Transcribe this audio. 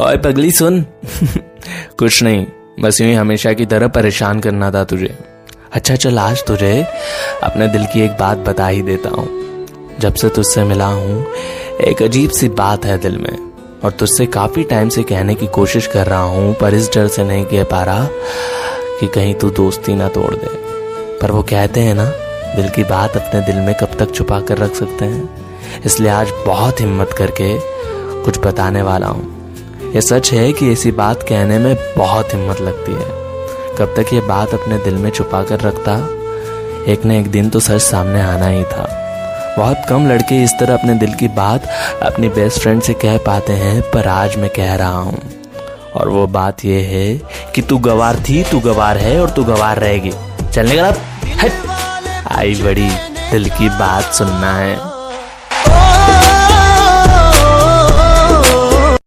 ओए पगली सुन। कुछ नहीं, बस यूँ ही हमेशा की तरह परेशान करना था तुझे। अच्छा चल, आज तुझे अपने दिल की एक बात बता ही देता हूँ। जब से तुझसे मिला हूँ, एक अजीब सी बात है दिल में। और तुझसे काफ़ी टाइम से कहने की कोशिश कर रहा हूँ, पर इस डर से नहीं कह पा रहा कि कहीं तू दोस्ती ना तोड़ दे। पर वो कहते हैं ना, दिल की बात अपने दिल में कब तक छुपा कर रख सकते हैं? इसलिए आज बहुत हिम्मत करके कुछ बताने वाला हूँ। ये सच है कि ऐसी बात कहने में बहुत हिम्मत लगती है। कब तक ये बात अपने दिल में छुपा कर रखता? एक न एक दिन तो सच सामने आना ही था। बहुत कम लड़के इस तरह अपने दिल की बात अपनी बेस्ट फ्रेंड से कह पाते हैं, पर आज मैं कह रहा हूँ। और वो बात ये है कि तू गवार थी, तू गवार है और तू गवार रहेगी। चलने का आई बड़ी दिल की बात सुनना है।